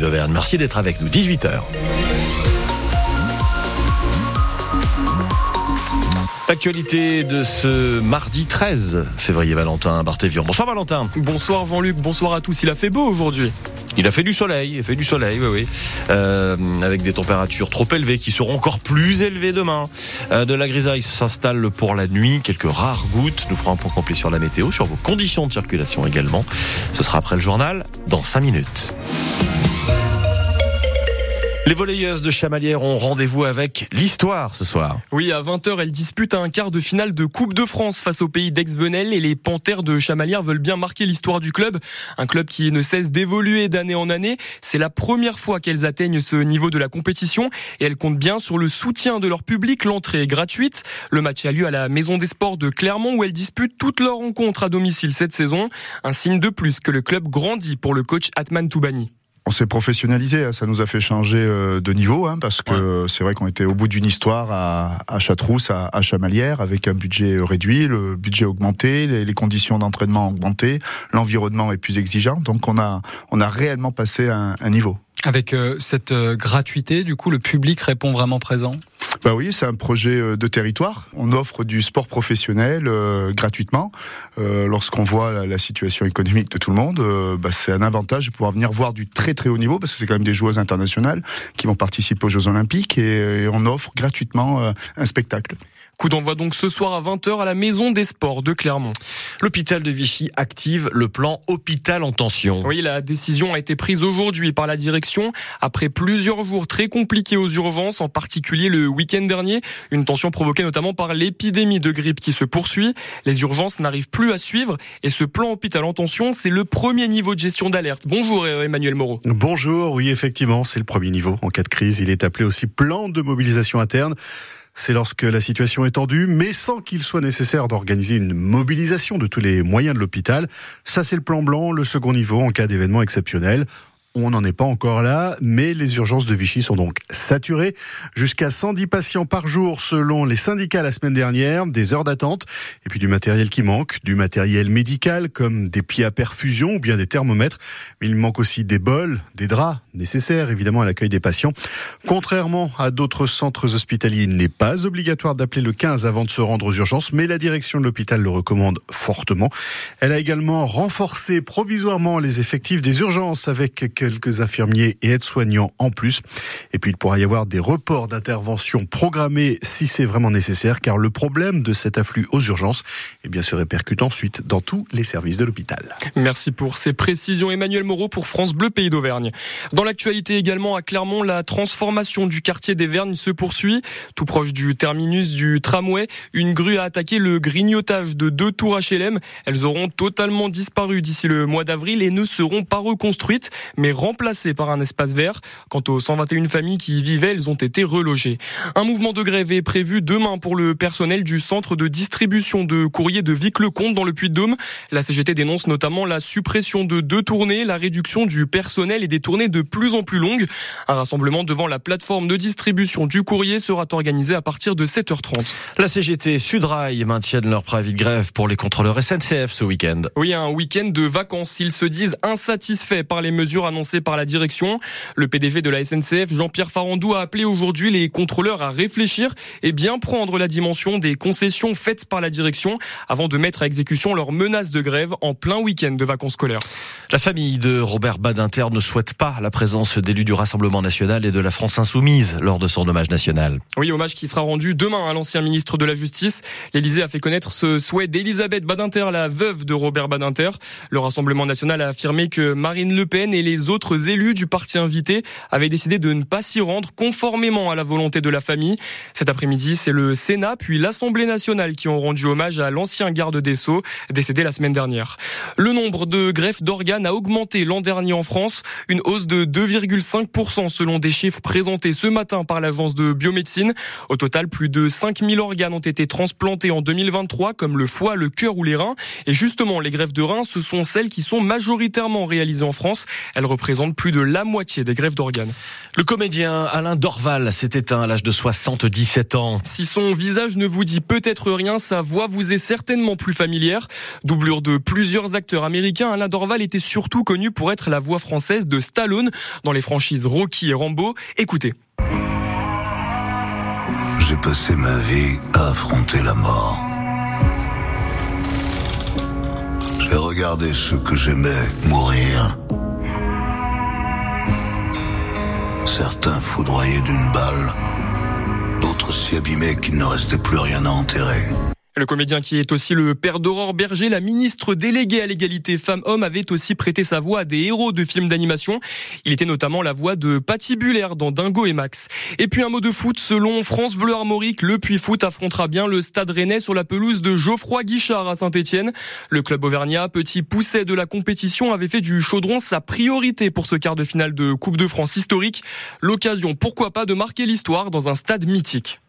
D'Auvergne. Merci d'être avec nous. 18h. L'actualité de ce mardi 13 février, Valentin Barthévion. Bonsoir Valentin. Bonsoir Jean-Luc, bonsoir à tous. Il a fait beau aujourd'hui. Il a fait du soleil, il a fait du soleil, oui, oui. Euh, avec des températures trop élevées qui seront encore plus élevées demain. Euh, de la grisaille s'installe pour la nuit, quelques rares gouttes. Nous ferons un point complet sur la météo, sur vos conditions de circulation également. Ce sera après le journal, dans 5 minutes. Les volleyeuses de Chamalières ont rendez-vous avec l'histoire ce soir. Oui, à 20h, elles disputent un quart de finale de Coupe de France face au pays d'Aix-Venelle et les Panthères de Chamalières veulent bien marquer l'histoire du club. Un club qui ne cesse d'évoluer d'année en année. C'est la première fois qu'elles atteignent ce niveau de la compétition et elles comptent bien sur le soutien de leur public. L'entrée est gratuite. Le match a lieu à la Maison des Sports de Clermont où elles disputent toutes leurs rencontres à domicile cette saison. Un signe de plus que le club grandit pour le coach Atman Toubani on s'est professionnalisé, hein. ça nous a fait changer euh, de niveau, hein, parce que c'est vrai qu'on était au bout d'une histoire à, à Chatrousse, à, à, Chamalières, avec un budget réduit, le budget augmenté, les, conditions d'entraînement augmentées, l'environnement est plus exigeant, donc on a, on a réellement passé un, un niveau. Avec euh, cette euh, gratuité, du coup, le public répond vraiment présent? Bah oui, c'est un projet euh, de territoire. On offre du sport professionnel euh, gratuitement. Euh, Lorsqu'on voit la, situation économique de tout le monde, bah c'est un avantage de pouvoir venir voir du très très haut niveau parce que c'est quand même des joueuses internationales qui vont participer aux Jeux Olympiques et, et on offre gratuitement un spectacle. Coup d'envoi donc ce soir à 20h à la Maison des Sports de Clermont. L'hôpital de Vichy active le plan hôpital en tension. Oui, la décision a été prise aujourd'hui par la direction après plusieurs jours très compliqués aux urgences, en particulier le week-end dernier. Une tension provoquée notamment par l'épidémie de grippe qui se poursuit. Les urgences n'arrivent plus à suivre et ce plan hôpital en tension, c'est le premier niveau de gestion d'alerte. Bonjour Emmanuel Moreau. Bonjour, oui effectivement, c'est le premier niveau. En cas de crise, il est appelé aussi plan de mobilisation interne. C'est lorsque la situation est tendue, mais sans qu'il soit nécessaire d'organiser une mobilisation de tous les moyens de l'hôpital. Ça, c'est le plan blanc, le second niveau en cas d'événement exceptionnel. On n'en est pas encore là, mais les urgences de Vichy sont donc saturées. Jusqu'à 110 patients par jour selon les syndicats la semaine dernière, des heures d'attente, et puis du matériel qui manque, du matériel médical comme des pieds à perfusion ou bien des thermomètres. Mais il manque aussi des bols, des draps nécessaires évidemment à l'accueil des patients. Contrairement à d'autres centres hospitaliers, il n'est pas obligatoire d'appeler le 15 avant de se rendre aux urgences, mais la direction de l'hôpital le recommande fortement. Elle a également renforcé provisoirement les effectifs des urgences avec quelques infirmiers et aides-soignants en plus. Et puis il pourra y avoir des reports d'intervention programmés si c'est vraiment nécessaire, car le problème de cet afflux aux urgences eh bien, se répercute ensuite dans tous les services de l'hôpital. Merci pour ces précisions. Emmanuel Moreau pour France Bleu Pays d'Auvergne. Dans l'actualité également à Clermont, la transformation du quartier des Vergnes se poursuit. Tout proche du terminus du tramway, une grue a attaqué le grignotage de deux tours HLM. Elles auront totalement disparu d'ici le mois d'avril et ne seront pas reconstruites, mais remplacées par un espace vert. Quant aux 121 familles qui y vivaient, elles ont été relogées. Un mouvement de grève est prévu demain pour le personnel du centre de distribution de courrier de Vic-le-Comte dans le Puy-de-Dôme. La CGT dénonce notamment la suppression de deux tournées, la réduction du personnel et des tournées de plus en plus longues. Un rassemblement devant la plateforme de distribution du courrier sera organisé à partir de 7h30. La CGT Sudrail maintiennent leur préavis de grève pour les contrôleurs SNCF ce week-end. Oui, un week-end de vacances. Ils se disent insatisfaits par les mesures annoncées par la direction. Le PDG de la SNCF, Jean-Pierre Farandou, a appelé aujourd'hui les contrôleurs à réfléchir et bien prendre la dimension des concessions faites par la direction avant de mettre à exécution leurs menaces de grève en plein week-end de vacances scolaires. La famille de Robert Badinter ne souhaite pas la présence d'élus du Rassemblement national et de la France insoumise lors de son hommage national. Oui, hommage qui sera rendu demain à l'ancien ministre de la Justice. L'Élysée a fait connaître ce souhait d'Elisabeth Badinter, la veuve de Robert Badinter. Le Rassemblement national a affirmé que Marine Le Pen et les autres élus du parti invité avaient décidé de ne pas s'y rendre conformément à la volonté de la famille. Cet après-midi, c'est le Sénat puis l'Assemblée nationale qui ont rendu hommage à l'ancien garde des Sceaux, décédé la semaine dernière. Le nombre de greffes d'organes a augmenté l'an dernier en France, une hausse de 2,5% selon des chiffres présentés ce matin par l'agence de biomédecine. Au total, plus de 5000 organes ont été transplantés en 2023, comme le foie, le cœur ou les reins. Et justement, les greffes de reins, ce sont celles qui sont majoritairement réalisées en France. Représente plus de la moitié des grèves d'organes. Le comédien Alain Dorval s'est éteint à l'âge de 77 ans. Si son visage ne vous dit peut-être rien, sa voix vous est certainement plus familière. Doublure de plusieurs acteurs américains, Alain Dorval était surtout connu pour être la voix française de Stallone dans les franchises Rocky et Rambo. Écoutez. J'ai passé ma vie à affronter la mort. J'ai regardé ceux que j'aimais mourir. Certains foudroyés d'une balle, d'autres si abîmés qu'il ne restait plus rien à enterrer. Le comédien qui est aussi le père d'Aurore Berger, la ministre déléguée à l'égalité femmes-hommes, avait aussi prêté sa voix à des héros de films d'animation. Il était notamment la voix de Patibulaire dans Dingo et Max. Et puis un mot de foot, selon France Bleu Armorique, le Puy Foot affrontera bien le Stade Rennais sur la pelouse de Geoffroy Guichard à Saint-Etienne. Le club auvergnat, petit pousset de la compétition, avait fait du chaudron sa priorité pour ce quart de finale de Coupe de France historique. L'occasion, pourquoi pas, de marquer l'histoire dans un stade mythique.